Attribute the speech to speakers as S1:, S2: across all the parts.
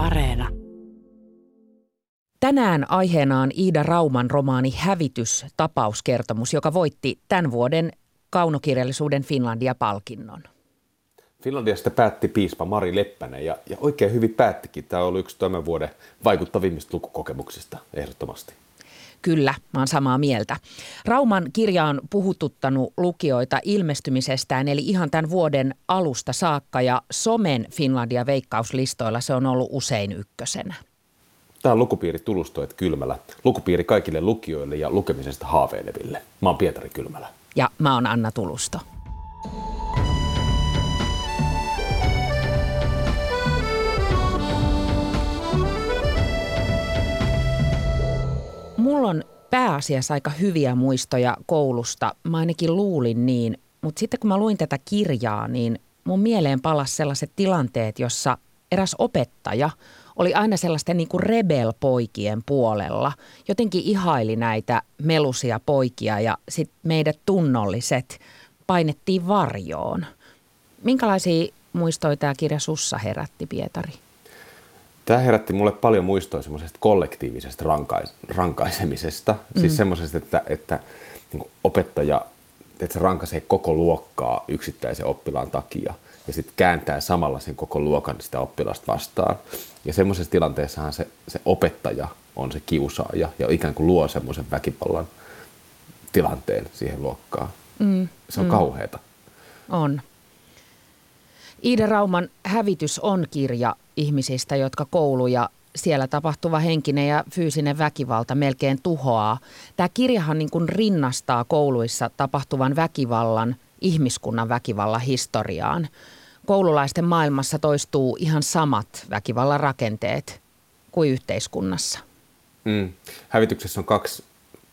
S1: Areena.
S2: Tänään aiheena on Iida Rauman romaani Hävitys, tapauskertomus, joka voitti tämän vuoden kaunokirjallisuuden Finlandia-palkinnon.
S3: Finlandiasta päätti piispa Mari Leppänen ja, ja oikein hyvin päättikin. Tämä oli yksi tämän vuoden vaikuttavimmista lukukokemuksista ehdottomasti.
S2: Kyllä, mä oon samaa mieltä. Rauman kirja on puhututtanut lukijoita ilmestymisestään, eli ihan tämän vuoden alusta saakka, ja somen Finlandia veikkauslistoilla se on ollut usein ykkösenä.
S3: Tämä on lukupiiri Tulustoet Kylmälä. Lukupiiri kaikille lukijoille ja lukemisesta haaveileville. Mä oon Pietari Kylmälä.
S2: Ja mä oon Anna Tulusto. Mulla on pääasiassa aika hyviä muistoja koulusta. Mä ainakin luulin niin. Mutta sitten kun mä luin tätä kirjaa, niin mun mieleen palasi sellaiset tilanteet, jossa eräs opettaja oli aina sellaisten niin kuin rebel-poikien puolella. Jotenkin ihaili näitä melusia poikia ja sitten meidät tunnolliset painettiin varjoon. Minkälaisia muistoja tämä kirja sussa herätti, Pietari?
S3: Tämä herätti mulle paljon muistoa semmoisesta kollektiivisesta rankais- rankaisemisesta. Siis mm. Siis semmoisesta, että, että niin opettaja että se rankaisee koko luokkaa yksittäisen oppilaan takia ja sitten kääntää samalla sen koko luokan sitä oppilasta vastaan. Ja semmoisessa tilanteessahan se, se opettaja on se kiusaaja ja ikään kuin luo semmoisen väkivallan tilanteen siihen luokkaan. Mm, se on mm. kauheata.
S2: On. Iida Rauman Hävitys on kirja ihmisistä, jotka kouluja siellä tapahtuva henkinen ja fyysinen väkivalta melkein tuhoaa. Tämä kirjahan niin kuin rinnastaa kouluissa tapahtuvan väkivallan ihmiskunnan väkivallan historiaan. Koululaisten maailmassa toistuu ihan samat väkivallan rakenteet kuin yhteiskunnassa.
S3: Mm. Hävityksessä on kaksi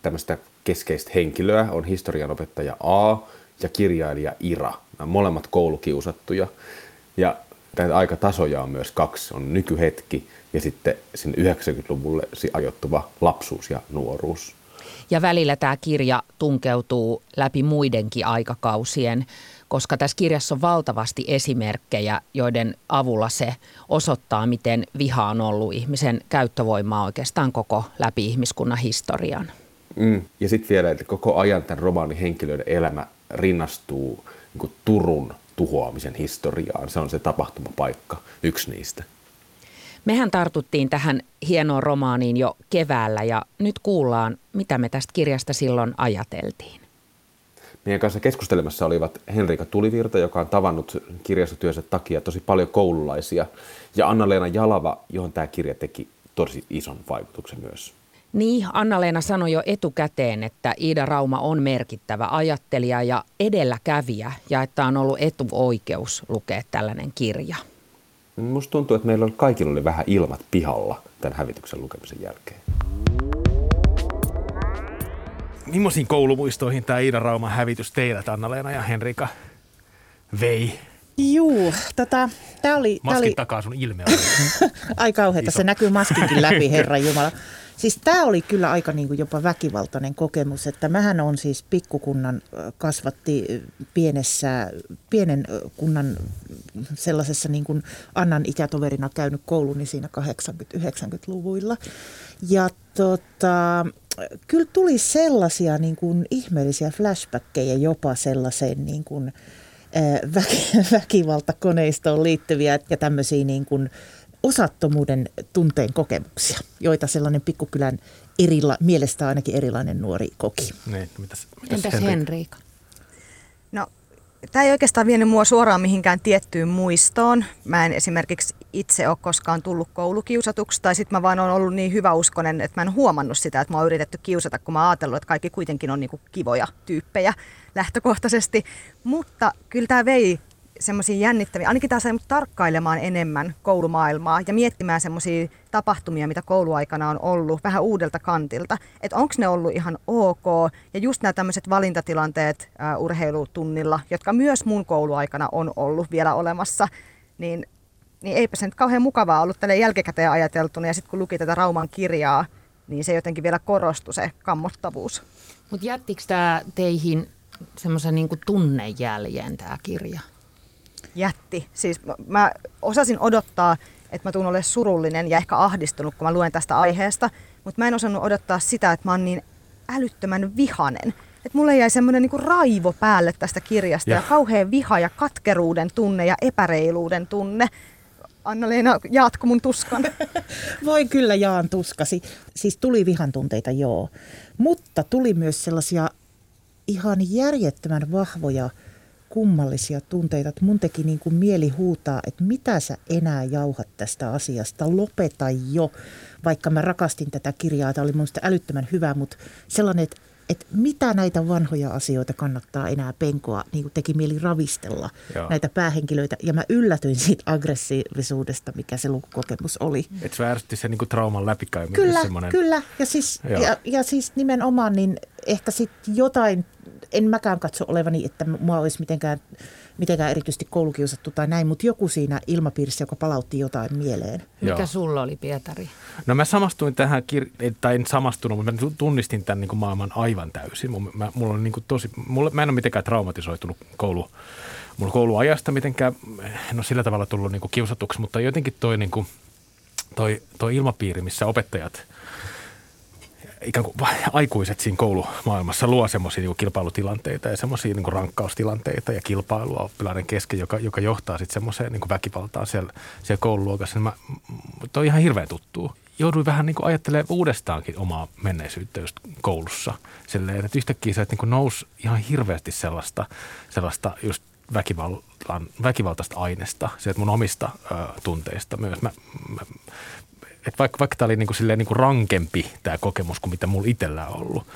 S3: tämmöistä keskeistä henkilöä. On historianopettaja A ja kirjailija Ira. Molemmat koulukiusattuja. Ja näitä aikatasoja on myös kaksi. On nykyhetki ja sitten sinne 90-luvulle ajoittuva lapsuus ja nuoruus.
S2: Ja välillä tämä kirja tunkeutuu läpi muidenkin aikakausien, koska tässä kirjassa on valtavasti esimerkkejä, joiden avulla se osoittaa, miten viha on ollut ihmisen käyttövoimaa oikeastaan koko läpi ihmiskunnan historian.
S3: Mm. Ja sitten vielä, että koko ajan tämän romaanin henkilöiden elämä rinnastuu niin Turun tuhoamisen historiaan. Se on se tapahtumapaikka, yksi niistä.
S2: Mehän tartuttiin tähän hienoon romaaniin jo keväällä ja nyt kuullaan, mitä me tästä kirjasta silloin ajateltiin.
S3: Meidän kanssa keskustelemassa olivat Henrika Tulivirta, joka on tavannut kirjastotyönsä takia tosi paljon koululaisia, ja Anna-Leena Jalava, johon tämä kirja teki tosi ison vaikutuksen myös.
S2: Niin, Anna-Leena sanoi jo etukäteen, että Iida Rauma on merkittävä ajattelija ja edelläkävijä ja että on ollut etuoikeus lukea tällainen kirja.
S3: Musta tuntuu, että meillä kaikilla oli vähän ilmat pihalla tämän hävityksen lukemisen jälkeen.
S4: Millaisiin koulumuistoihin tämä Iida Rauman hävitys teillä, Anna-Leena ja Henrika, vei?
S5: Juu, tota, tää oli...
S4: Maskin
S5: tää oli...
S4: takaa sun ilme
S5: Ai kauheeta, se näkyy maskinkin läpi, Herran Jumala. Siis tämä oli kyllä aika niin kuin jopa väkivaltainen kokemus, että mähän on siis pikkukunnan kasvatti pienessä, pienen kunnan sellaisessa niin kuin Annan ikätoverina käynyt kouluni siinä 80-90-luvuilla. Ja tota, kyllä tuli sellaisia niin kuin ihmeellisiä flashbackkejä jopa sellaiseen niin kuin, väkivaltakoneistoon liittyviä ja tämmöisiä niin kuin, osattomuuden tunteen kokemuksia, joita sellainen pikkukylän erila, mielestä ainakin erilainen nuori koki.
S4: Niin, mitäs, mitäs
S2: Entäs Henriika?
S6: No, tämä ei oikeastaan vienyt mua suoraan mihinkään tiettyyn muistoon. Mä en esimerkiksi itse ole koskaan tullut koulukiusatuksi, tai sitten mä vaan on ollut niin hyväuskonen, että mä en huomannut sitä, että mä oon yritetty kiusata, kun mä oon ajatellut, että kaikki kuitenkin on niinku kivoja tyyppejä lähtökohtaisesti. Mutta kyllä tämä vei semmoisia jännittäviä, ainakin tämä sai tarkkailemaan enemmän koulumaailmaa ja miettimään semmoisia tapahtumia, mitä kouluaikana on ollut vähän uudelta kantilta. Että onko ne ollut ihan ok ja just nämä tämmöiset valintatilanteet ää, urheilutunnilla, jotka myös mun kouluaikana on ollut vielä olemassa, niin, niin eipä se nyt kauhean mukavaa ollut tälle jälkikäteen ajateltuna ja sitten kun luki tätä Rauman kirjaa, niin se jotenkin vielä korostui se kammottavuus.
S2: Mutta jättikö tämä teihin semmoisen niinku tunnejäljen tämä kirja?
S6: Jätti. Siis mä osasin odottaa että mä tuun olemaan surullinen ja ehkä ahdistunut, kun mä luen tästä aiheesta. Mutta mä en osannut odottaa sitä, että mä oon niin älyttömän vihanen. Että mulle jäi semmoinen niinku raivo päälle tästä kirjasta ja. ja kauhean viha ja katkeruuden tunne ja epäreiluuden tunne. Anna-Leena, jaatko mun tuskan?
S5: Voi kyllä jaan tuskasi. Siis tuli vihan tunteita, joo. Mutta tuli myös sellaisia ihan järjettömän vahvoja kummallisia tunteita, että mun teki niin kuin mieli huutaa, että mitä sä enää jauhat tästä asiasta, lopeta jo. Vaikka mä rakastin tätä kirjaa, tämä oli mun älyttömän hyvä, mutta sellainen, että että mitä näitä vanhoja asioita kannattaa enää penkoa, niin kuin teki mieli ravistella Joo. näitä päähenkilöitä. Ja mä yllätyin siitä aggressiivisuudesta, mikä se lukukokemus oli.
S4: Että se ärsytti se niin kuin trauman läpikäyminen.
S5: Kyllä, semmoinen... kyllä. Ja siis, ja, ja siis nimenomaan niin ehkä sitten jotain, en mäkään katso olevani, että mua olisi mitenkään mitenkään erityisesti koulukiusattu tai näin, mutta joku siinä ilmapiirissä, joka palautti jotain mieleen.
S2: Mikä Joo. sulla oli, Pietari?
S4: No mä samastuin tähän, kir- tai en samastunut, mutta mä tunnistin tämän niin kuin maailman aivan täysin. Mä, mulla on niin kuin tosi, mulla, mä en ole mitenkään traumatisoitunut koulu, mulla kouluajasta mitenkään, en ole sillä tavalla tullut niin kuin kiusatuksi, mutta jotenkin toi, niin kuin, toi, toi ilmapiiri, missä opettajat – ikään kuin aikuiset siinä koulumaailmassa luo semmoisia niin kilpailutilanteita ja semmoisia niin rankkaustilanteita ja kilpailua oppilaiden kesken, joka, joka johtaa sitten semmoiseen niin väkivaltaan siellä, siellä koululuokassa. Niin mä, toi on ihan hirveän tuttuu. Jouduin vähän niin ajattelemaan uudestaankin omaa menneisyyttä just koulussa. Silleen, että yhtäkkiä se niin nousi ihan hirveästi sellaista, sellaista just väkivaltaista aineesta, sieltä mun omista ö, tunteista myös. Mä, mä, että vaikka, vaikka tämä oli niin kuin, silleen, niin kuin rankempi tämä kokemus kuin mitä mulla itsellä on ollut,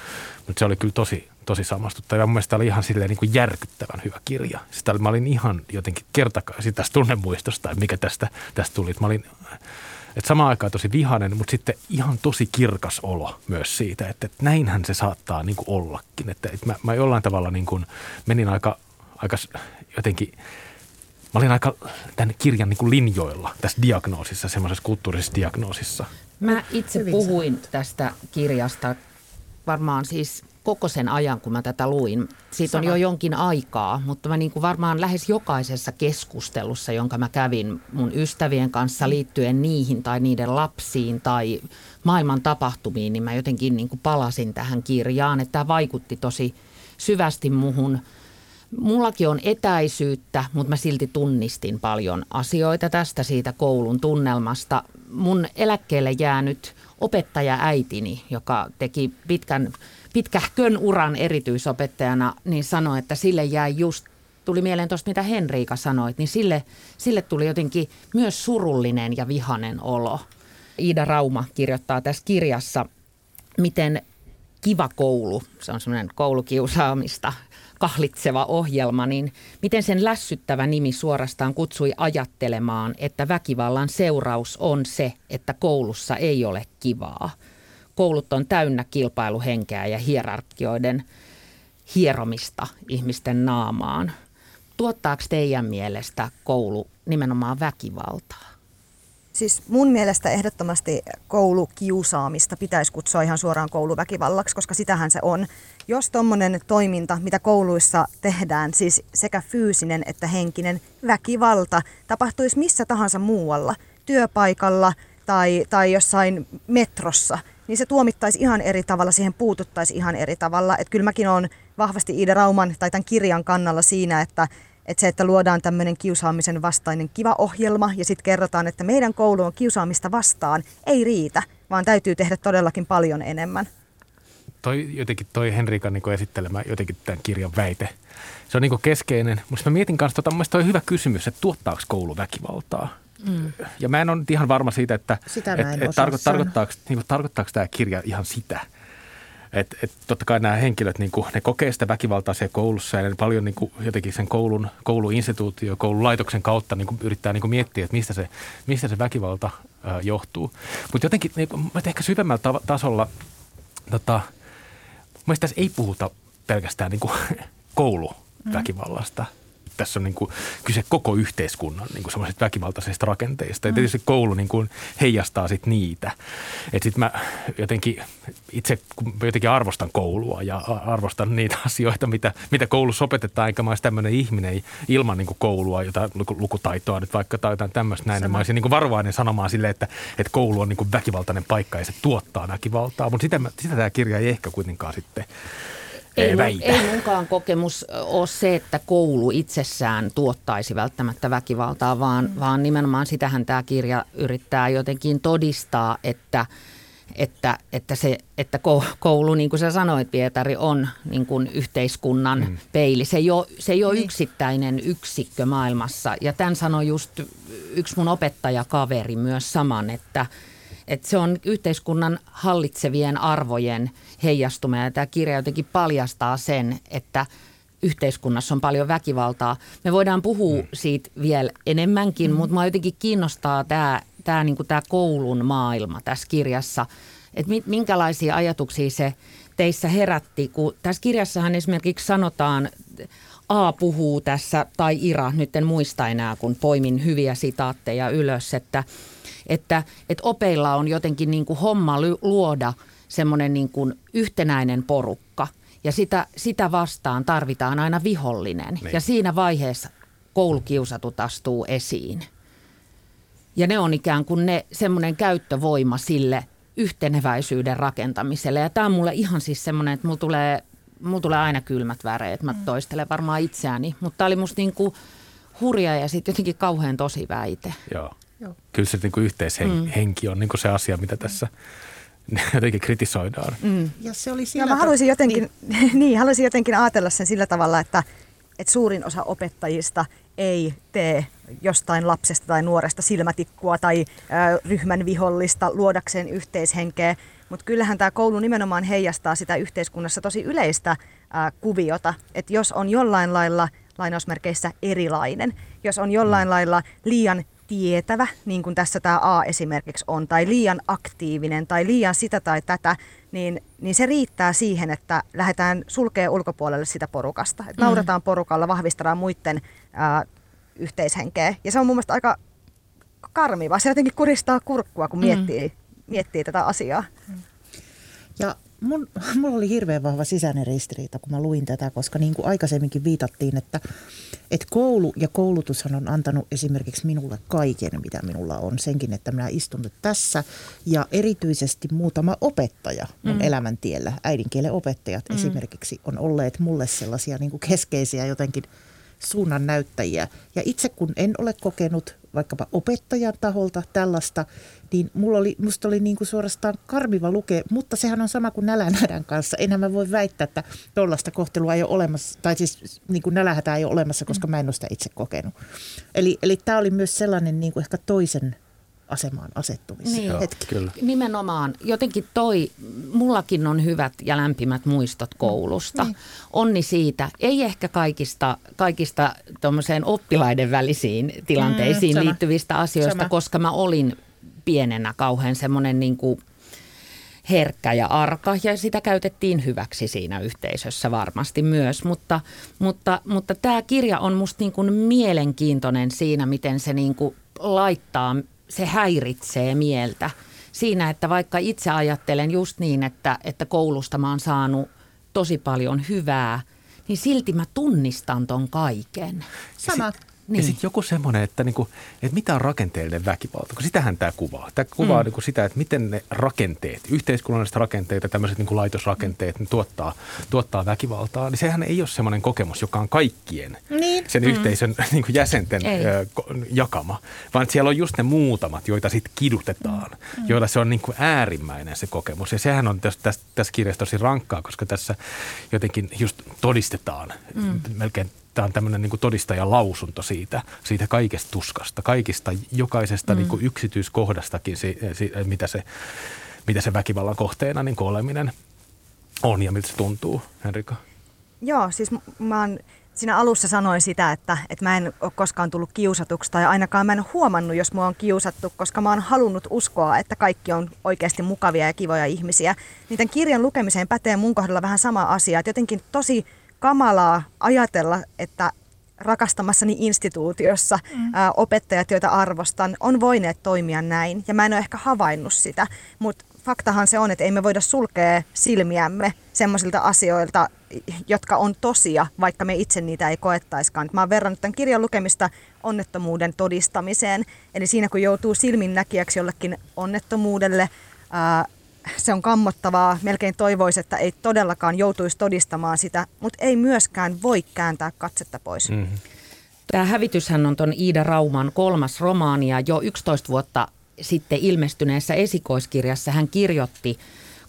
S4: mutta se oli kyllä tosi, tosi samastuttava. Mun mielestä tämä oli ihan silleen niin kuin järkyttävän hyvä kirja. Sitä, mä olin ihan jotenkin kertakaisin tästä tunnemuistosta, mikä tästä, tästä tuli. Mä olin, että samaan aikaan tosi vihainen, mutta sitten ihan tosi kirkas olo myös siitä, että, että näinhän se saattaa niin kuin ollakin. Että, että mä, mä jollain tavalla niin kuin menin aika, aika jotenkin – mä olin aika tämän kirjan niin kuin linjoilla tässä diagnoosissa, semmoisessa kulttuurisessa diagnoosissa.
S2: Mä itse Hyvin puhuin sanottu. tästä kirjasta varmaan siis koko sen ajan, kun mä tätä luin. Siitä on jo jonkin aikaa, mutta mä niin kuin varmaan lähes jokaisessa keskustelussa, jonka mä kävin mun ystävien kanssa liittyen niihin tai niiden lapsiin tai maailman tapahtumiin, niin mä jotenkin niin kuin palasin tähän kirjaan, että tämä vaikutti tosi syvästi muhun – Mullakin on etäisyyttä, mutta mä silti tunnistin paljon asioita tästä siitä koulun tunnelmasta. Mun eläkkeelle jäänyt opettaja äitini, joka teki pitkän, pitkähkön uran erityisopettajana, niin sanoi, että sille jäi just tuli mieleen tuosta, mitä Henriika sanoit, niin sille, sille tuli jotenkin myös surullinen ja vihanen olo. Iida Rauma kirjoittaa tässä kirjassa, miten Kiva koulu, se on semmoinen koulukiusaamista kahlitseva ohjelma, niin miten sen lässyttävä nimi suorastaan kutsui ajattelemaan, että väkivallan seuraus on se, että koulussa ei ole kivaa. Koulut on täynnä kilpailuhenkeä ja hierarkioiden hieromista ihmisten naamaan. Tuottaako teidän mielestä koulu nimenomaan väkivaltaa?
S6: Siis mun mielestä ehdottomasti koulukiusaamista pitäisi kutsua ihan suoraan kouluväkivallaksi, koska sitähän se on. Jos tuommoinen toiminta, mitä kouluissa tehdään, siis sekä fyysinen että henkinen väkivalta, tapahtuisi missä tahansa muualla, työpaikalla tai, tai jossain metrossa, niin se tuomittaisi ihan eri tavalla, siihen puututtaisi ihan eri tavalla. Että kyllä mäkin olen vahvasti Iida Rauman tai tämän kirjan kannalla siinä, että että se, että luodaan tämmöinen kiusaamisen vastainen kiva ohjelma ja sitten kerrotaan, että meidän koulu on kiusaamista vastaan, ei riitä, vaan täytyy tehdä todellakin paljon enemmän.
S4: Toi, jotenkin toi Henrikan niin esittelemä jotenkin tämän kirjan väite, se on niin keskeinen. Mutta mä mietin kanssa, tota, toi hyvä kysymys, että tuottaako koulu väkivaltaa? Mm. Ja mä en ole ihan varma siitä, että
S5: Sitä et,
S4: et, tarko, tarkoittaako, niin kuin, tarkoittaako tämä kirja ihan sitä – et, et totta kai nämä henkilöt, niin kuin, ne kokee sitä väkivaltaa siellä koulussa ja ne paljon niin kuin, jotenkin sen koulun, kouluinstituutio, koululaitoksen kautta niin kuin, yrittää niin kuin, miettiä, että mistä se, mistä se väkivalta ää, johtuu. Mutta jotenkin niin, ehkä syvemmällä ta- tasolla, tota, mielestäni tässä ei puhuta pelkästään niin kuin, kouluväkivallasta. Mm. Tässä on niin kuin kyse koko yhteiskunnan niin kuin väkivaltaisista rakenteista. Ja tietysti koulu niin kuin heijastaa sit niitä. Että sitten mä jotenkin itse jotenkin arvostan koulua ja arvostan niitä asioita, mitä, mitä koulussa opetetaan, eikä mä olisi tämmöinen ihminen ilman niin kuin koulua, jota lukutaitoa nyt vaikka tai jotain tämmöistä näin. Niin mä olisin niin kuin varovainen sanomaan sille, että, että koulu on niin kuin väkivaltainen paikka ja se tuottaa väkivaltaa. Mutta sitä, sitä tämä kirja ei ehkä kuitenkaan sitten ei, väitä.
S2: ei munkaan kokemus ole se, että koulu itsessään tuottaisi välttämättä väkivaltaa, vaan, mm. vaan nimenomaan sitähän tämä kirja yrittää jotenkin todistaa, että – että, että, se, että koulu, niin kuin sä sanoit Pietari, on niin kuin yhteiskunnan mm. peili. Se ei ole, se ei ole niin. yksittäinen yksikkö maailmassa. Ja tämän sanoi just yksi mun opettajakaveri myös saman, että, että se on yhteiskunnan hallitsevien arvojen heijastuma. Ja tämä kirja jotenkin paljastaa sen, että yhteiskunnassa on paljon väkivaltaa. Me voidaan puhua mm. siitä vielä enemmänkin, mm. mutta mä jotenkin kiinnostaa tämä tämä, niin tämä koulun maailma tässä kirjassa, että minkälaisia ajatuksia se teissä herätti, kun tässä kirjassahan esimerkiksi sanotaan, A puhuu tässä, tai Ira, nyt en muista enää, kun poimin hyviä sitaatteja ylös, että, että, että opeilla on jotenkin niin kuin homma luoda semmoinen niin kuin yhtenäinen porukka, ja sitä, sitä vastaan tarvitaan aina vihollinen, niin. ja siinä vaiheessa koulukiusatut astuu esiin. Ja ne on ikään kuin ne semmoinen käyttövoima sille yhteneväisyyden rakentamiselle. Ja tämä on mulle ihan siis semmoinen, että mulla tulee, mulla tulee aina kylmät väreet. Mä mm. toistelen varmaan itseäni. Mutta tämä oli musta niin kuin hurja ja sitten jotenkin kauhean tosi väite.
S4: Joo. Joo. Kyllä se niin kuin yhteishenki mm. on niin kuin se asia, mitä tässä jotenkin kritisoidaan. Mm.
S6: Ja se oli sillä ja mä haluaisin jotenkin, niin. niin, haluaisin jotenkin ajatella sen sillä tavalla, että, että suurin osa opettajista ei tee jostain lapsesta tai nuoresta silmätikkua tai ö, ryhmän vihollista luodakseen yhteishenkeä. Mutta kyllähän tämä koulu nimenomaan heijastaa sitä yhteiskunnassa tosi yleistä ö, kuviota, että jos on jollain lailla lainausmerkeissä erilainen, jos on jollain mm. lailla liian tietävä, niin kuin tässä tämä A esimerkiksi on, tai liian aktiivinen tai liian sitä tai tätä, niin, niin se riittää siihen, että lähdetään sulkee ulkopuolelle sitä porukasta. Että mm. naurataan porukalla, vahvistetaan muiden ää, yhteishenkeä. Ja se on mun mielestä aika karmiva. Se jotenkin kuristaa kurkkua, kun mm. miettii, mm. miettii tätä asiaa.
S5: Ja mun, mulla oli hirveän vahva sisäinen ristiriita, kun mä luin tätä, koska niin kuin aikaisemminkin viitattiin, että, että koulu ja koulutushan on antanut esimerkiksi minulle kaiken, mitä minulla on. Senkin, että minä istun nyt tässä ja erityisesti muutama opettaja mun mm. elämäntiellä, äidinkielen opettajat mm. esimerkiksi, on olleet mulle sellaisia niin kuin keskeisiä jotenkin – suunnan näyttäjiä. Ja itse kun en ole kokenut vaikkapa opettajan taholta tällaista, niin mulla oli, musta oli niin kuin suorastaan karmiva luke, mutta sehän on sama kuin nälänhädän kanssa. Enhän mä voi väittää, että tuollaista kohtelua ei ole olemassa, tai siis niin kuin nälänhätä ei ole olemassa, koska mä en ole sitä itse kokenut. Eli, eli tämä oli myös sellainen niin kuin ehkä toisen asemaan asettumisen niin. hetki. Kyllä.
S2: Nimenomaan. Jotenkin toi, mullakin on hyvät ja lämpimät muistot koulusta. Niin. Onni siitä. Ei ehkä kaikista, kaikista oppilaiden välisiin tilanteisiin mm, liittyvistä asioista, sama. koska mä olin pienenä kauhean semmoinen niin kuin herkkä ja arka ja sitä käytettiin hyväksi siinä yhteisössä varmasti myös. Mutta, mutta, mutta tämä kirja on musta niin kuin mielenkiintoinen siinä, miten se niin kuin laittaa se häiritsee mieltä siinä, että vaikka itse ajattelen just niin, että, että koulusta mä oon saanut tosi paljon hyvää, niin silti mä tunnistan ton kaiken.
S5: Sama.
S4: Niin. Ja sitten joku semmoinen, että, niinku, että mitä on rakenteellinen väkivalta, kun sitähän tämä kuvaa. Tämä kuvaa mm. niinku sitä, että miten ne rakenteet, yhteiskunnalliset rakenteet ja tämmöiset niinku laitosrakenteet ne tuottaa, tuottaa väkivaltaa. Niin sehän ei ole semmoinen kokemus, joka on kaikkien niin. sen mm. yhteisön niinku jäsenten ö, jakama, vaan siellä on just ne muutamat, joita sitten kidutetaan, mm. joilla se on niinku äärimmäinen se kokemus. Ja sehän on tässä, tässä, tässä kirjassa tosi rankkaa, koska tässä jotenkin just todistetaan mm. melkein tämä on tämmöinen niin todistajan lausunto siitä, siitä kaikesta tuskasta, kaikista, jokaisesta mm. niin kuin yksityiskohdastakin, si, si, mitä, se, mitä se väkivallan kohteena niin oleminen on ja miltä se tuntuu, Henrika?
S6: Joo, siis mä oon siinä alussa sanoin sitä, että, että mä en ole koskaan tullut kiusatuksi tai ainakaan mä en huomannut, jos mua on kiusattu, koska mä oon halunnut uskoa, että kaikki on oikeasti mukavia ja kivoja ihmisiä. Niiden kirjan lukemiseen pätee mun kohdalla vähän sama asia, että jotenkin tosi kamalaa ajatella, että rakastamassani instituutiossa mm. ää, opettajat, joita arvostan, on voineet toimia näin. Ja mä en ole ehkä havainnut sitä, mutta faktahan se on, että ei me voida sulkea silmiämme semmoisilta asioilta, jotka on tosia, vaikka me itse niitä ei koettaiskaan. Mä oon verrannut tämän kirjan lukemista onnettomuuden todistamiseen. Eli siinä kun joutuu silminnäkijäksi jollekin onnettomuudelle, ää, se on kammottavaa. Melkein toivoisi, että ei todellakaan joutuisi todistamaan sitä, mutta ei myöskään voi kääntää katsetta pois. Mm-hmm.
S2: Tämä hävityshän on tuon Iida Rauman kolmas romaani ja jo 11 vuotta sitten ilmestyneessä esikoiskirjassa hän kirjoitti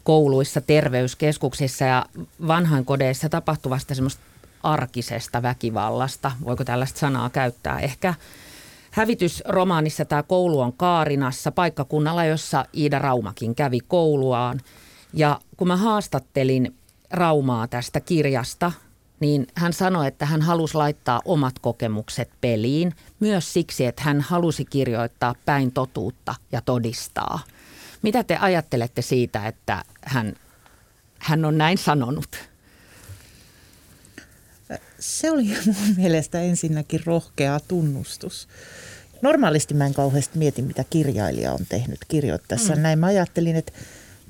S2: kouluissa, terveyskeskuksissa ja vanhainkodeissa tapahtuvasta semmoista arkisesta väkivallasta. Voiko tällaista sanaa käyttää? Ehkä hävitysromaanissa tämä koulu on Kaarinassa, paikkakunnalla, jossa Iida Raumakin kävi kouluaan. Ja kun mä haastattelin Raumaa tästä kirjasta, niin hän sanoi, että hän halusi laittaa omat kokemukset peliin, myös siksi, että hän halusi kirjoittaa päin totuutta ja todistaa. Mitä te ajattelette siitä, että hän, hän on näin sanonut?
S5: Se oli mun mielestä ensinnäkin rohkea tunnustus. Normaalisti mä en kauheasti mieti, mitä kirjailija on tehnyt kirjoittaessa. Mm. Näin mä ajattelin, että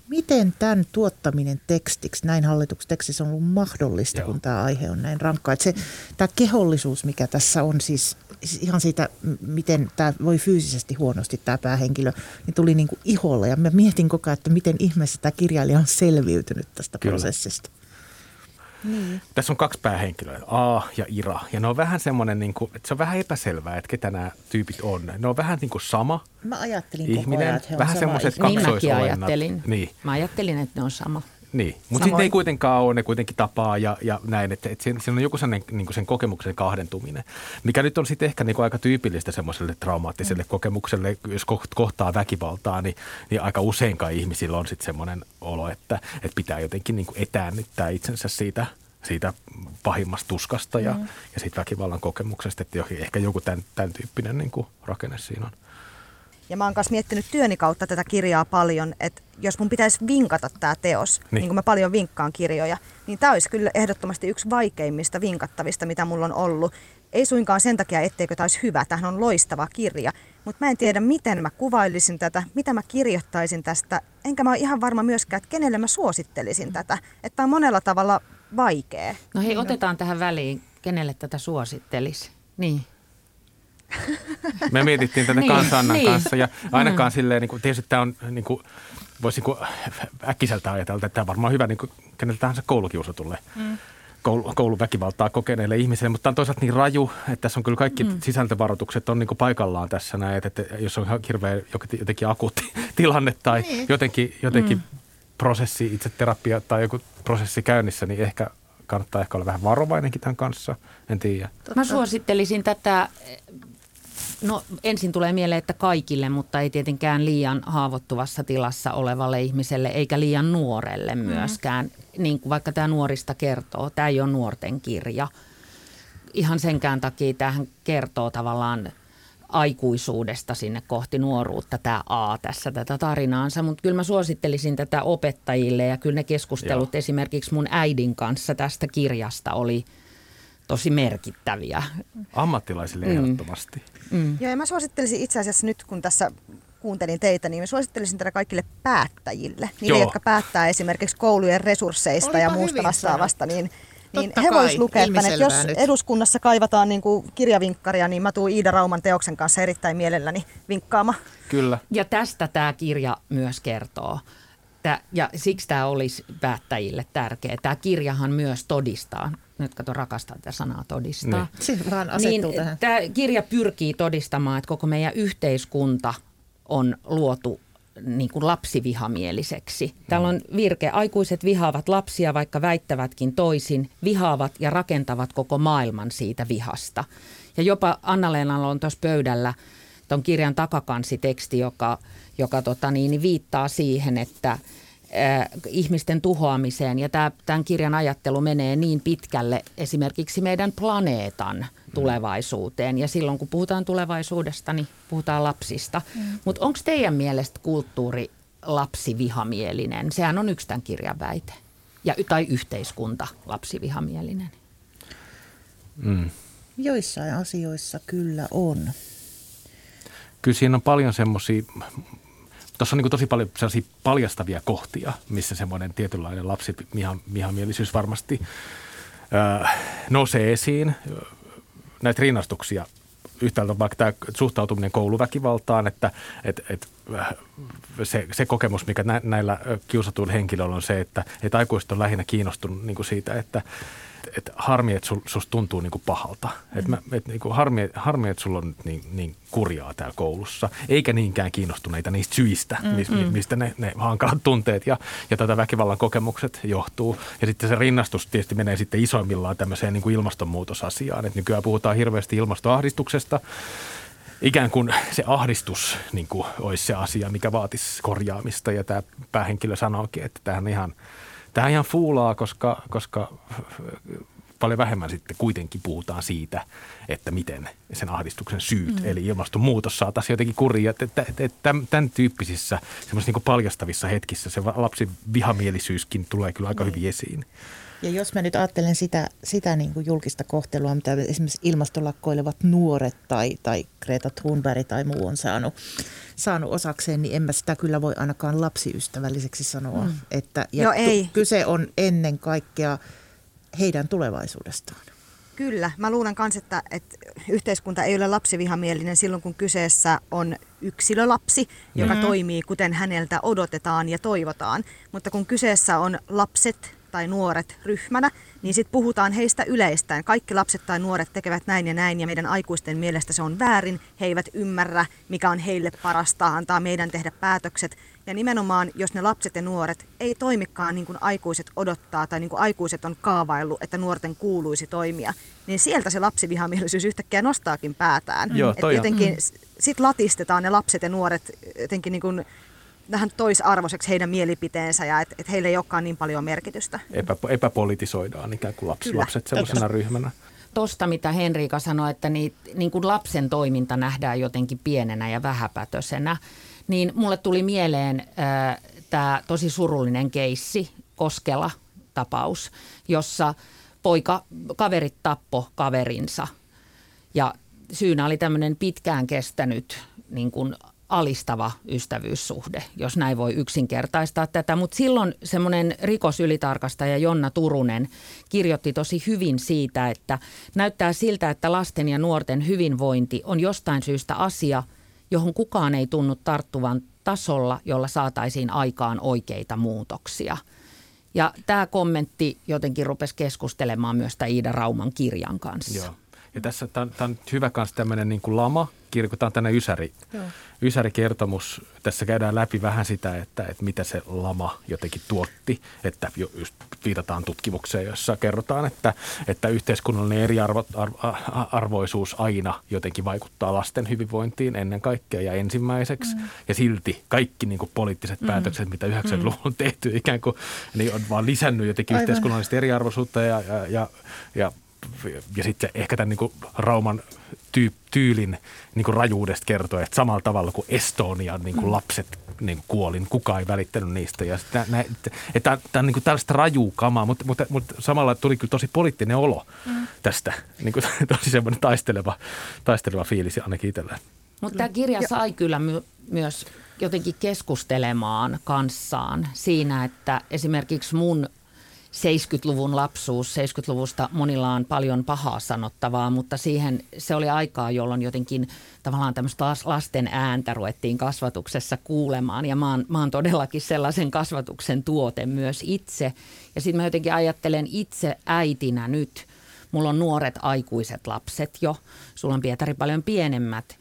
S5: miten tämän tuottaminen tekstiksi, näin hallituksen tekstissä on ollut mahdollista, Joo. kun tämä aihe on näin rankka. Että se, tämä kehollisuus, mikä tässä on, siis ihan siitä, miten tämä voi fyysisesti huonosti tämä päähenkilö, niin tuli niin kuin iholle. Ja mä mietin koko ajan, että miten ihmeessä tämä kirjailija on selviytynyt tästä Kyllä. prosessista.
S4: Niin. Tässä on kaksi päähenkilöä, A ja Ira. Ja ne on vähän semmoinen, niin kuin, että se on vähän epäselvää, että ketä nämä tyypit on. Ne on vähän niin kuin sama
S5: Mä ajattelin
S4: ihminen.
S5: Koko ajan, että
S4: he on vähän semmoiset
S2: Niin ajattelin. Niin. Mä ajattelin, että ne on sama.
S4: Niin, mutta sitten ei kuitenkaan ole, ne kuitenkin tapaa ja, ja näin, että, että siinä, siinä on joku sellainen niin sen kokemuksen kahdentuminen, mikä nyt on sitten ehkä niin kuin aika tyypillistä semmoiselle traumaattiselle mm. kokemukselle, jos kohtaa väkivaltaa, niin, niin aika useinkaan ihmisillä on sitten semmoinen olo, että, että pitää jotenkin niin kuin etäännyttää itsensä siitä siitä pahimmasta tuskasta ja, mm. ja siitä väkivallan kokemuksesta, että ehkä joku tämän, tämän tyyppinen niin kuin rakenne siinä on.
S6: Ja mä oon myös miettinyt työni kautta tätä kirjaa paljon, että jos mun pitäisi vinkata tämä teos, niin. niin kuin mä paljon vinkkaan kirjoja, niin tämä olisi kyllä ehdottomasti yksi vaikeimmista vinkattavista, mitä mulla on ollut. Ei suinkaan sen takia, etteikö tämä olisi hyvä. Tämähän on loistava kirja. Mutta mä en tiedä, miten mä kuvailisin tätä, mitä mä kirjoittaisin tästä. Enkä mä ole ihan varma myöskään, että kenelle mä suosittelisin tätä. Että on monella tavalla vaikea.
S2: No hei, otetaan tähän väliin, kenelle tätä suosittelisi. Niin.
S4: Me mietittiin tätä niin, kanssa Annan niin. kanssa ja ainakaan mm. silleen, niin kuin, tietysti tämä on niin kuin, voisi niin kuin äkkiseltä ajatella, että tämä on varmaan hyvä niin kuin, kenelle tahansa koulukiusatulle. Mm koulu, kouluväkivaltaa kokeneille ihmisille, mutta on toisaalta niin raju, että tässä on kyllä kaikki mm. sisältövaroitukset on niin kuin paikallaan tässä näin, että, että jos on hirveä jotenkin akuutti tilanne tai niin. jotenkin, jotenkin mm. prosessi, itse terapia tai joku prosessi käynnissä, niin ehkä kannattaa ehkä olla vähän varovainenkin tämän kanssa, en tiedä.
S2: Mä suosittelisin tätä No ensin tulee mieleen, että kaikille, mutta ei tietenkään liian haavoittuvassa tilassa olevalle ihmiselle, eikä liian nuorelle myöskään. Mm. Niin kuin vaikka tämä nuorista kertoo, tämä ei ole nuorten kirja. Ihan senkään takia tähän kertoo tavallaan aikuisuudesta sinne kohti nuoruutta tämä A tässä tätä tarinaansa, mutta kyllä mä suosittelisin tätä opettajille ja kyllä ne keskustelut Joo. esimerkiksi mun äidin kanssa tästä kirjasta oli – tosi merkittäviä.
S4: Ammattilaisille mm. ehdottomasti.
S6: Mm. Joo, ja mä suosittelisin itse asiassa nyt, kun tässä kuuntelin teitä, niin mä suosittelisin tätä kaikille päättäjille. Niille, Joo. jotka päättää esimerkiksi koulujen resursseista Olipa ja muusta vastaavasta, niin niin he vois lukea että jos nyt. eduskunnassa kaivataan niin kuin kirjavinkkaria, niin mä tuun Iida Rauman teoksen kanssa erittäin mielelläni vinkkaamaan.
S4: Kyllä.
S2: Ja tästä tämä kirja myös kertoo. Tää, ja siksi tämä olisi päättäjille tärkeä. Tämä kirjahan myös todistaa nyt kato rakastaa tätä sanaa todistaa.
S5: Niin. Se vaan asettuu
S2: niin, tähän. Tämä kirja pyrkii todistamaan, että koko meidän yhteiskunta on luotu niin kuin lapsivihamieliseksi. Täällä on virke, aikuiset vihaavat lapsia, vaikka väittävätkin toisin, vihaavat ja rakentavat koko maailman siitä vihasta. Ja jopa Anna-Leenalla on tuossa pöydällä tuon kirjan takakansiteksti, joka, joka tota niin, niin viittaa siihen, että – ihmisten tuhoamiseen. Ja tämä, tämän kirjan ajattelu menee niin pitkälle esimerkiksi meidän planeetan tulevaisuuteen. Ja silloin kun puhutaan tulevaisuudesta, niin puhutaan lapsista. Mm. Mutta onko teidän mielestä kulttuuri lapsivihamielinen? Sehän on yksi tämän kirjan väite. Ja, tai yhteiskunta lapsivihamielinen.
S4: Mm.
S5: Joissain asioissa kyllä on.
S4: Kyllä siinä on paljon semmoisia, tuossa on niin tosi paljon sellaisia paljastavia kohtia, missä semmoinen tietynlainen lapsivihamielisyys varmasti öö, nousee esiin. Näitä rinnastuksia yhtäältä vaikka tämä suhtautuminen kouluväkivaltaan, että, että, että se, se kokemus, mikä nä, näillä kiusatuilla henkilöillä on se, että, että aikuiset on lähinnä kiinnostunut niin siitä, että, että harmi, että sul, susta tuntuu niin kuin pahalta. Mm. Että mä, et, niin kuin harmi, harmi, että sulla on nyt niin, niin kurjaa täällä koulussa, eikä niinkään kiinnostuneita niistä syistä, mm, mm. mistä ne, ne hankalat tunteet ja, ja tätä väkivallan kokemukset johtuu. Ja sitten se rinnastus tietysti menee sitten isoimmillaan tämmöiseen niin kuin ilmastonmuutosasiaan. Että nykyään puhutaan hirveästi ilmastoahdistuksesta, ikään kuin se ahdistus niin kuin olisi se asia, mikä vaatisi korjaamista. Ja tämä päähenkilö sanookin, että tämähän ihan, tämähän ihan fuulaa, koska, koska paljon vähemmän sitten kuitenkin puhutaan siitä, että miten sen ahdistuksen syyt, mm. eli ilmastonmuutos saataisiin jotenkin kuriin. Että tämän tyyppisissä niin paljastavissa hetkissä se lapsi vihamielisyyskin tulee kyllä aika mm. hyvin esiin.
S5: Ja jos mä nyt ajattelen sitä, sitä niin kuin julkista kohtelua, mitä esimerkiksi ilmastolakkoilevat nuoret tai, tai Greta Thunberg tai muu on saanut, saanut osakseen, niin en mä sitä kyllä voi ainakaan lapsiystävälliseksi sanoa. Mm. Että, ja
S6: no ei.
S5: kyse on ennen kaikkea heidän tulevaisuudestaan.
S6: Kyllä. Mä luulen myös, että, että yhteiskunta ei ole lapsivihamielinen silloin, kun kyseessä on yksilölapsi, joka mm. toimii kuten häneltä odotetaan ja toivotaan. Mutta kun kyseessä on lapset, tai nuoret ryhmänä, niin sitten puhutaan heistä yleistäen. Kaikki lapset tai nuoret tekevät näin ja näin ja meidän aikuisten mielestä se on väärin. He eivät ymmärrä, mikä on heille parasta, antaa meidän tehdä päätökset. Ja nimenomaan, jos ne lapset ja nuoret ei toimikaan niin kuin aikuiset odottaa tai niin kuin aikuiset on kaavaillut, että nuorten kuuluisi toimia, niin sieltä se lapsivihamielisyys yhtäkkiä nostaakin päätään.
S4: Joo,
S6: jotenkin mm. sitten latistetaan ne lapset ja nuoret jotenkin niin kuin vähän toisarvoiseksi heidän mielipiteensä ja että et heille ei olekaan niin paljon merkitystä.
S4: Epä, epäpolitisoidaan ikään kuin lapsi, lapset sellaisena ryhmänä.
S2: Tuosta, mitä Henriika sanoi, että niin, niin kuin lapsen toiminta nähdään jotenkin pienenä ja vähäpätöisenä, niin mulle tuli mieleen äh, tämä tosi surullinen keissi, Koskela-tapaus, jossa poika, kaverit tappo kaverinsa. Ja syynä oli tämmöinen pitkään kestänyt niin kuin alistava ystävyyssuhde, jos näin voi yksinkertaistaa tätä. Mutta silloin semmoinen rikosylitarkastaja Jonna Turunen kirjoitti tosi hyvin siitä, että näyttää siltä, että lasten ja nuorten hyvinvointi on jostain syystä asia, johon kukaan ei tunnu tarttuvan tasolla, jolla saataisiin aikaan oikeita muutoksia. Ja tämä kommentti jotenkin rupesi keskustelemaan myös Iida Rauman kirjan kanssa.
S4: Joo. Ja tässä tämä on hyvä myös tämmöinen niin kuin lama, kirjoitetaan tänne Ysäri, Ysäri-kertomus. Tässä käydään läpi vähän sitä, että, että mitä se lama jotenkin tuotti. Että just viitataan tutkimukseen, jossa kerrotaan, että, että yhteiskunnallinen eriarvoisuus aina jotenkin vaikuttaa lasten hyvinvointiin ennen kaikkea ja ensimmäiseksi. Mm. Ja silti kaikki niin kuin poliittiset mm. päätökset, mitä 90-luvulla on tehty, ikään kuin niin on vaan lisännyt jotenkin Aivan. yhteiskunnallista eriarvoisuutta ja, ja, ja, ja ja sitten ehkä tämän niin kuin Rauman tyy- tyylin niin kuin rajuudesta kertoo, että samalla tavalla kuin Estonian niin kuin mm. lapset niin kuin kuolin, kukaan ei välittänyt niistä. Ja sitä, nä, että, että tämä on niin kuin tällaista rajuu kamaa, mutta, mutta, mutta samalla tuli kyllä tosi poliittinen olo mm. tästä. Niin kuin, tosi semmoinen taisteleva, taisteleva fiilis ainakin itselleen.
S2: Mutta tämä kirja sai kyllä my- myös jotenkin keskustelemaan kanssaan siinä, että esimerkiksi mun 70-luvun lapsuus. 70-luvusta monilla on paljon pahaa sanottavaa, mutta siihen se oli aikaa, jolloin jotenkin tavallaan tämmöistä lasten ääntä ruvettiin kasvatuksessa kuulemaan. Ja mä oon, mä oon todellakin sellaisen kasvatuksen tuote myös itse. Ja sitten mä jotenkin ajattelen itse äitinä nyt, mulla on nuoret aikuiset lapset jo, sulla on Pietari paljon pienemmät,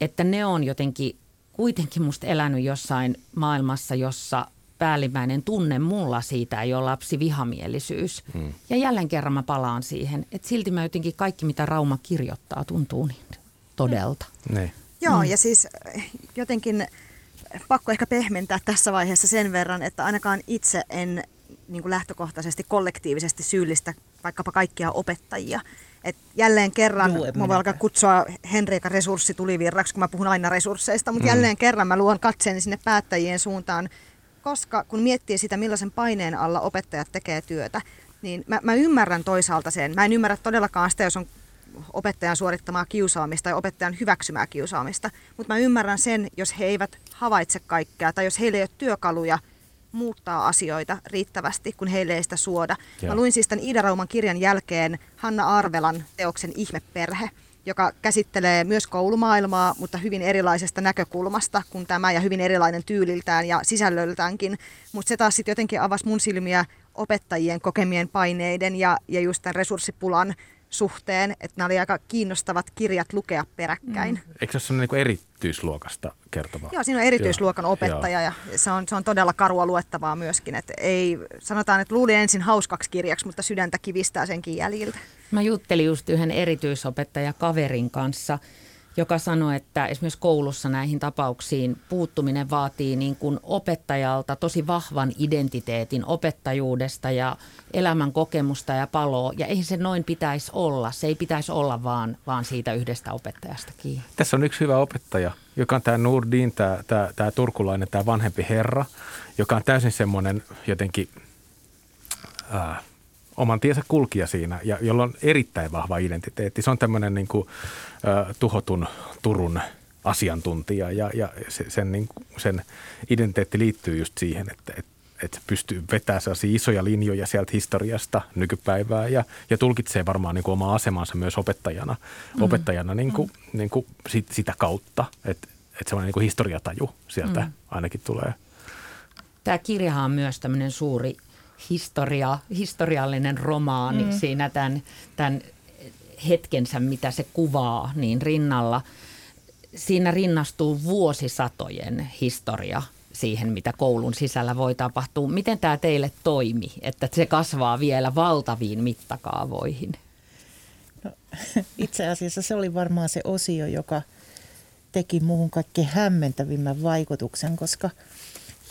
S2: että ne on jotenkin kuitenkin musta elänyt jossain maailmassa, jossa päällimmäinen tunne mulla siitä ei ole lapsi vihamielisyys. Hmm. Ja jälleen kerran mä palaan siihen, että silti mä jotenkin kaikki mitä Rauma kirjoittaa tuntuu niin todelta.
S4: Hmm.
S6: Joo, hmm. ja siis eh, jotenkin pakko ehkä pehmentää tässä vaiheessa sen verran, että ainakaan itse en niin kuin lähtökohtaisesti kollektiivisesti syyllistä vaikkapa kaikkia opettajia. Et jälleen kerran, Juu, mä voin alkaa kutsua Henriika resurssitulivirraksi, kun mä puhun aina resursseista, mutta mm. jälleen kerran mä luon katseen sinne päättäjien suuntaan koska kun miettii sitä, millaisen paineen alla opettajat tekee työtä, niin mä, mä ymmärrän toisaalta sen. Mä en ymmärrä todellakaan sitä, jos on opettajan suorittamaa kiusaamista ja opettajan hyväksymää kiusaamista. Mutta mä ymmärrän sen, jos he eivät havaitse kaikkea tai jos heillä ei ole työkaluja muuttaa asioita riittävästi, kun heille ei sitä suoda. Joo. Mä luin siis tämän Iida Rauman kirjan jälkeen Hanna Arvelan teoksen Ihmeperhe, joka käsittelee myös koulumaailmaa, mutta hyvin erilaisesta näkökulmasta kuin tämä ja hyvin erilainen tyyliltään ja sisällöltäänkin. Mutta se taas sitten jotenkin avasi mun silmiä opettajien kokemien paineiden ja, ja just tämän resurssipulan suhteen, että nämä oli aika kiinnostavat kirjat lukea peräkkäin. Mm.
S4: Eikö se ole niin erityisluokasta kertovaa?
S6: Joo, siinä on erityisluokan Joo. opettaja Joo. ja se on, se on todella karua luettavaa myöskin. Että ei, sanotaan, että luuli ensin hauskaksi kirjaksi, mutta sydäntä kivistää senkin jäljiltä.
S2: Mä juttelin just yhden erityisopettaja kaverin kanssa – joka sanoi, että esimerkiksi koulussa näihin tapauksiin puuttuminen vaatii niin kuin opettajalta tosi vahvan identiteetin opettajuudesta ja elämän kokemusta ja paloa. Ja ei se noin pitäisi olla. Se ei pitäisi olla vaan, vaan siitä yhdestä opettajasta kiinni.
S4: Tässä on yksi hyvä opettaja, joka on tämä Nurdin, tämä, tämä, tämä turkulainen, tämä vanhempi herra, joka on täysin semmoinen jotenkin... Äh, oman tiensä kulkija siinä, ja jolla on erittäin vahva identiteetti. Se on tämmöinen niin kuin, uh, tuhotun Turun asiantuntija, ja, ja se, sen, niin kuin, sen identiteetti liittyy just siihen, että, että että pystyy vetämään sellaisia isoja linjoja sieltä historiasta nykypäivää ja, ja tulkitsee varmaan niin kuin omaa asemansa myös opettajana, mm. opettajana niin kuin, mm. niin kuin sit, sitä kautta, että, että semmoinen niin kuin historiataju sieltä mm. ainakin tulee.
S2: Tämä kirjahan on myös tämmöinen suuri historia, historiallinen romaani mm. siinä tämän, tämän hetkensä, mitä se kuvaa, niin rinnalla. Siinä rinnastuu vuosisatojen historia siihen, mitä koulun sisällä voi tapahtua. Miten tämä teille toimi, että se kasvaa vielä valtaviin mittakaavoihin?
S5: No, itse asiassa se oli varmaan se osio, joka teki muuhun kaikkein hämmentävimmän vaikutuksen, koska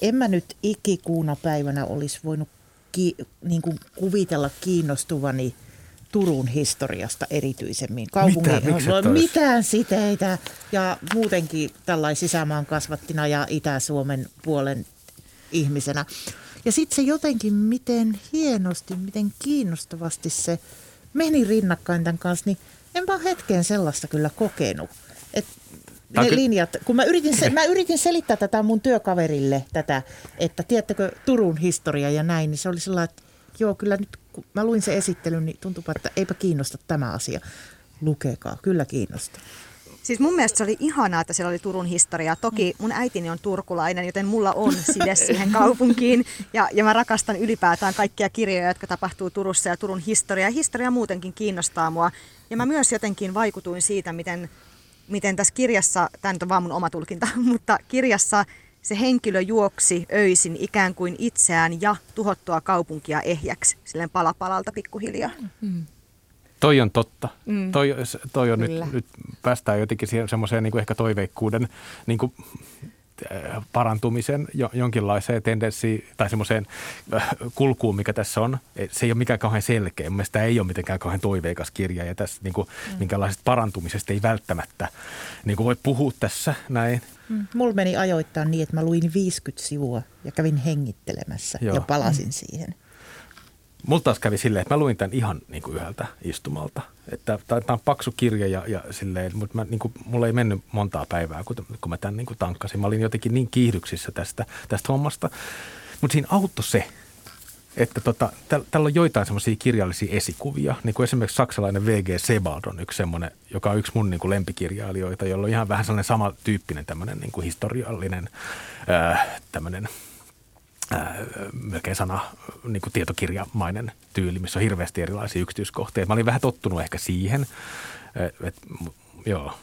S5: en mä nyt ikikuuna päivänä olisi voinut ki, niin kuin kuvitella kiinnostuvani Turun historiasta erityisemmin.
S4: Kaupungin, Mitä?
S5: No, mitään siteitä ja muutenkin tällainen sisämaan kasvattina ja Itä-Suomen puolen ihmisenä. Ja sitten se jotenkin, miten hienosti, miten kiinnostavasti se meni rinnakkain tämän kanssa, niin en vaan hetken sellaista kyllä kokenut. Ne linjat, kun mä yritin, se, mä yritin selittää tätä mun työkaverille, tätä, että tiedättekö Turun historia ja näin, niin se oli sellainen, että joo kyllä nyt kun mä luin sen esittelyn, niin tuntuu, että eipä kiinnosta tämä asia. Lukekaa, kyllä kiinnostaa.
S6: Siis mun mielestä se oli ihanaa, että siellä oli Turun historia. Toki mun äitini on turkulainen, joten mulla on side siihen kaupunkiin. Ja, ja mä rakastan ylipäätään kaikkia kirjoja, jotka tapahtuu Turussa ja Turun historia. Historia muutenkin kiinnostaa mua. Ja mä myös jotenkin vaikutuin siitä, miten miten tässä kirjassa, tämä nyt on vaan mun oma tulkinta, mutta kirjassa se henkilö juoksi öisin ikään kuin itseään ja tuhottua kaupunkia ehjäksi, silleen palapalalta pikkuhiljaa. Mm.
S4: Toi on totta. Mm. Toi, toi on nyt, nyt, päästään jotenkin semmoiseen niin ehkä toiveikkuuden niin kuin parantumisen jo, jonkinlaiseen tendenssiin tai semmoiseen äh, kulkuun, mikä tässä on. Se ei ole mikään kauhean selkeä. Mielestäni tämä ei ole mitenkään kauhean toiveikas kirja ja tässä niin kuin, mm. minkälaisesta parantumisesta ei välttämättä niin kuin voi puhua tässä näin.
S5: Mm. Mulla meni ajoittain niin, että mä luin 50 sivua ja kävin hengittelemässä Joo. ja palasin mm. siihen.
S4: Mulla taas kävi silleen, että mä luin tämän ihan niin kuin yhdeltä istumalta. Että tämä on paksu kirja ja, ja silleen, mutta mä, niin kuin, mulla ei mennyt montaa päivää, kun, kun mä tämän niin kuin tankkasin. Mä olin jotenkin niin kiihdyksissä tästä, tästä hommasta. Mutta siinä auttoi se, että tota, tällä on joitain semmoisia kirjallisia esikuvia, niin kuin esimerkiksi saksalainen V.G. Sebald on yksi semmoinen, joka on yksi mun niin kuin lempikirjailijoita, jolla on ihan vähän sellainen samantyyppinen tämmöinen niin kuin historiallinen ää, tämmöinen – melkein sana niin kuin tietokirjamainen tyyli, missä on hirveästi erilaisia yksityiskohtia. Mä olin vähän tottunut ehkä siihen. Et, et, joo.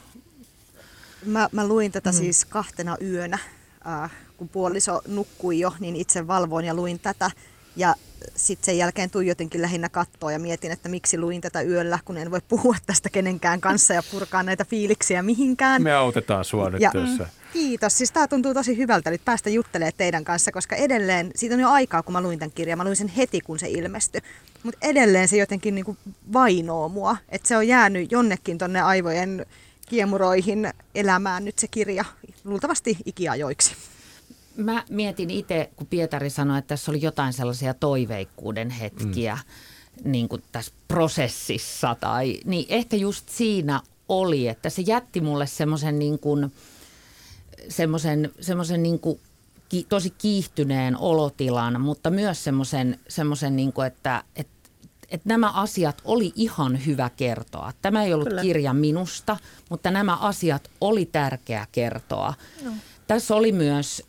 S6: Mä, mä luin tätä mm. siis kahtena yönä, äh, kun puoliso nukkui jo, niin itse valvoin ja luin tätä. Ja sitten sen jälkeen tuijotinkin lähinnä kattoa ja mietin, että miksi luin tätä yöllä, kun en voi puhua tästä kenenkään kanssa ja purkaa näitä fiiliksiä mihinkään.
S4: Me autetaan sua nyt ja, tässä.
S6: Kiitos. Siis tämä tuntuu tosi hyvältä nyt päästä juttelemaan teidän kanssa, koska edelleen, siitä on jo aikaa, kun mä luin tämän kirjan. Mä luin sen heti, kun se ilmestyi. Mutta edelleen se jotenkin niinku vainoo mua. Että se on jäänyt jonnekin tonne aivojen kiemuroihin elämään nyt se kirja, luultavasti ikiajoiksi.
S2: Mä mietin itse, kun Pietari sanoi, että tässä oli jotain sellaisia toiveikkuuden hetkiä. Mm niin kuin tässä prosessissa. Tai, niin ehkä just siinä oli, että se jätti mulle semmoisen niin kuin, semmoisen, semmoisen niin kuin ki, tosi kiihtyneen olotilan, mutta myös semmoisen, semmoisen niin kuin, että, että että nämä asiat oli ihan hyvä kertoa. Tämä ei ollut Kyllä. kirja minusta, mutta nämä asiat oli tärkeä kertoa. No. Tässä oli myös,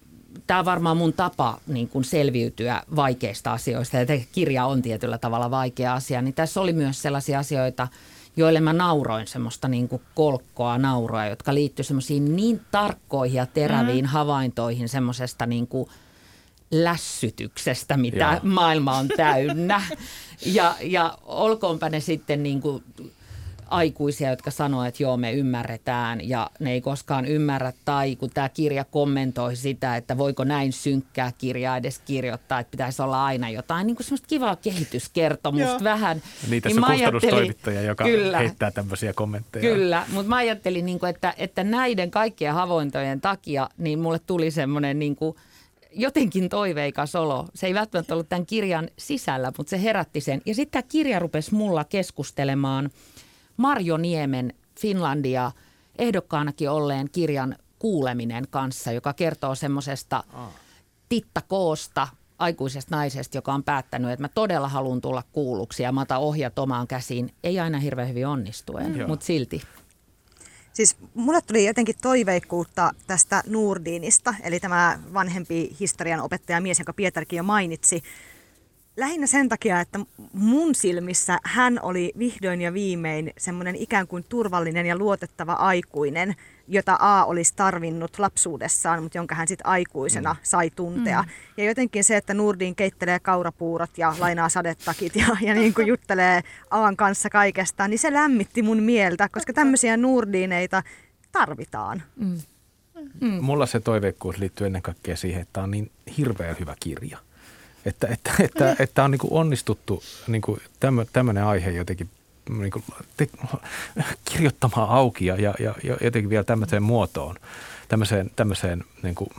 S2: tämä on varmaan mun tapa niin kuin selviytyä vaikeista asioista, ja kirja on tietyllä tavalla vaikea asia, niin tässä oli myös sellaisia asioita, joille mä nauroin semmoista niin kuin kolkkoa nauroa, jotka liittyy semmoisiin niin tarkkoihin ja teräviin mm. havaintoihin semmoisesta niin kuin lässytyksestä, mitä Joo. maailma on täynnä. ja, ja olkoonpa ne sitten niin kuin aikuisia, jotka sanoo, että joo, me ymmärretään ja ne ei koskaan ymmärrä. Tai kun tämä kirja kommentoi sitä, että voiko näin synkkää kirjaa edes kirjoittaa, että pitäisi olla aina jotain niin kuin semmoista kivaa kehityskertomusta joo. vähän.
S4: Niin tässä niin on kustannustoimittaja, joka kyllä, heittää tämmöisiä kommentteja.
S2: Kyllä, mutta mä ajattelin, niin kuin, että, että näiden kaikkien havointojen takia niin mulle tuli semmoinen niin kuin – jotenkin toiveikas olo. Se ei välttämättä ollut tämän kirjan sisällä, mutta se herätti sen. Ja sitten tämä kirja rupesi mulla keskustelemaan Marjo Niemen Finlandia ehdokkaanakin olleen kirjan kuuleminen kanssa, joka kertoo semmoisesta tittakoosta, aikuisesta naisesta, joka on päättänyt, että mä todella haluan tulla kuulluksi ja mä otan ohjat omaan käsiin. Ei aina hirveän hyvin onnistuen, mm. mutta silti.
S6: Siis mulle tuli jotenkin toiveikkuutta tästä Nurdinista, eli tämä vanhempi historian opettaja mies, jonka Pietarkin jo mainitsi. Lähinnä sen takia, että mun silmissä hän oli vihdoin ja viimein semmoinen ikään kuin turvallinen ja luotettava aikuinen, jota A olisi tarvinnut lapsuudessaan, mutta jonka hän sitten aikuisena mm. sai tuntea. Mm. Ja jotenkin se, että Nurdin keittelee kaurapuurot ja lainaa sadettakit ja, ja niin kuin juttelee Aan kanssa kaikesta, niin se lämmitti mun mieltä, koska tämmöisiä Nurdineita tarvitaan. Mm.
S4: Mm. Mulla se toiveikkuus liittyy ennen kaikkea siihen, että tämä on niin hirveän hyvä kirja. Että, että, että, että, että on niin onnistuttu niin tämmöinen aihe jotenkin niin kuin, te, kirjoittamaan auki ja, ja, ja jotenkin vielä tämmöiseen muotoon, tämmöiseen, tämmöiseen niin kuin,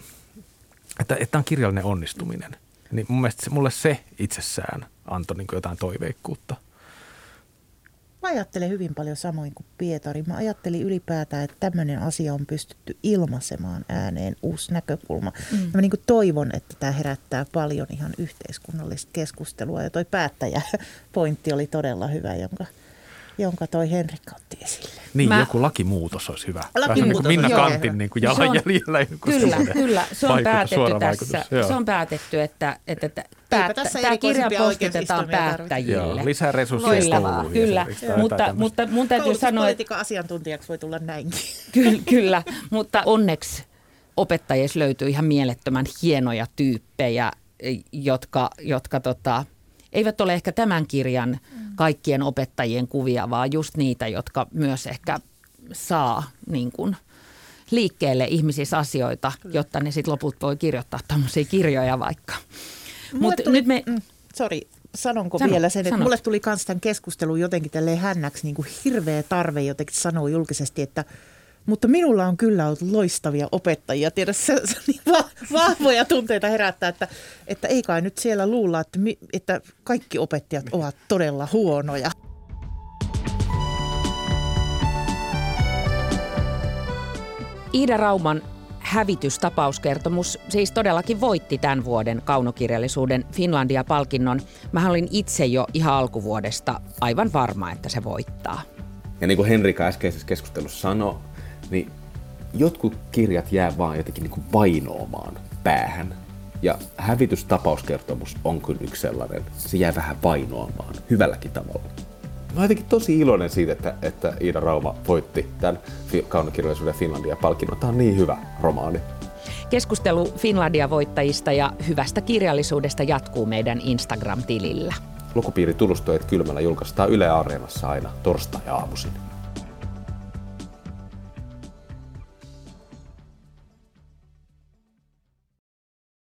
S4: että, että on kirjallinen onnistuminen. Niin mun mielestä mulle se itsessään antoi niin jotain toiveikkuutta.
S5: Mä ajattelen hyvin paljon samoin kuin Pietari. Mä ajattelin ylipäätään, että tämmöinen asia on pystytty ilmaisemaan ääneen, uusi näkökulma. Mm. Mä niin kuin toivon, että tämä herättää paljon ihan yhteiskunnallista keskustelua. Ja toi päättäjä-pointti oli todella hyvä, jonka – jonka toi Henrikka otti esille.
S4: Niin, Mä... joku lakimuutos olisi hyvä. Lakimuutos, niin Minna joo. Kantin niin kuin jalanjäljellä.
S2: Kyllä, kyllä. Se on päätetty tässä. Se on päätetty, että, että, että päättä, tämä kirja postitetaan päättäjille. Joo,
S4: lisää resursseja
S2: Kyllä, kyllä. mutta, mutta mun täytyy sanoa...
S5: Että... asiantuntijaksi voi tulla näinkin.
S2: Kyllä, kyllä. mutta onneksi opettajissa löytyy ihan mielettömän hienoja tyyppejä, jotka, jotka tota, eivät ole ehkä tämän kirjan mm. kaikkien opettajien kuvia, vaan just niitä, jotka myös ehkä saa niin kuin, liikkeelle ihmisissä asioita, jotta ne sitten loput voi kirjoittaa tämmöisiä kirjoja vaikka.
S5: Mutta nyt me... Mm, sorry, sanonko Sano, vielä sen, että mulle tuli myös tämän keskustelun jotenkin tälleen hännäksi niin kuin hirveä tarve jotenkin sanoa julkisesti, että – mutta minulla on kyllä ollut loistavia opettajia. Tiedä, se, se niin va- vahvoja tunteita herättää, että, että ei kai nyt siellä luulla, että, että kaikki opettajat ovat todella huonoja.
S2: Iida Rauman hävitystapauskertomus siis todellakin voitti tämän vuoden kaunokirjallisuuden Finlandia-palkinnon. Mä olin itse jo ihan alkuvuodesta aivan varma, että se voittaa.
S3: Ja niin kuin Henrika äskeisessä keskustelussa sanoi, niin jotkut kirjat jää vaan jotenkin niin kuin vainoamaan päähän. Ja hävitystapauskertomus on kyllä yksi sellainen. Se jää vähän vainoamaan, hyvälläkin tavalla. Mä oon jotenkin tosi iloinen siitä, että, että Iida Rauma voitti tämän kaunokirjallisuuden Finlandia-palkinnon. Tämä on niin hyvä romaani.
S2: Keskustelu Finlandia-voittajista ja hyvästä kirjallisuudesta jatkuu meidän Instagram-tilillä.
S3: Lukupiiri Tulustojet kylmällä julkaistaan Yle Areenassa aina torstai-aamuisin.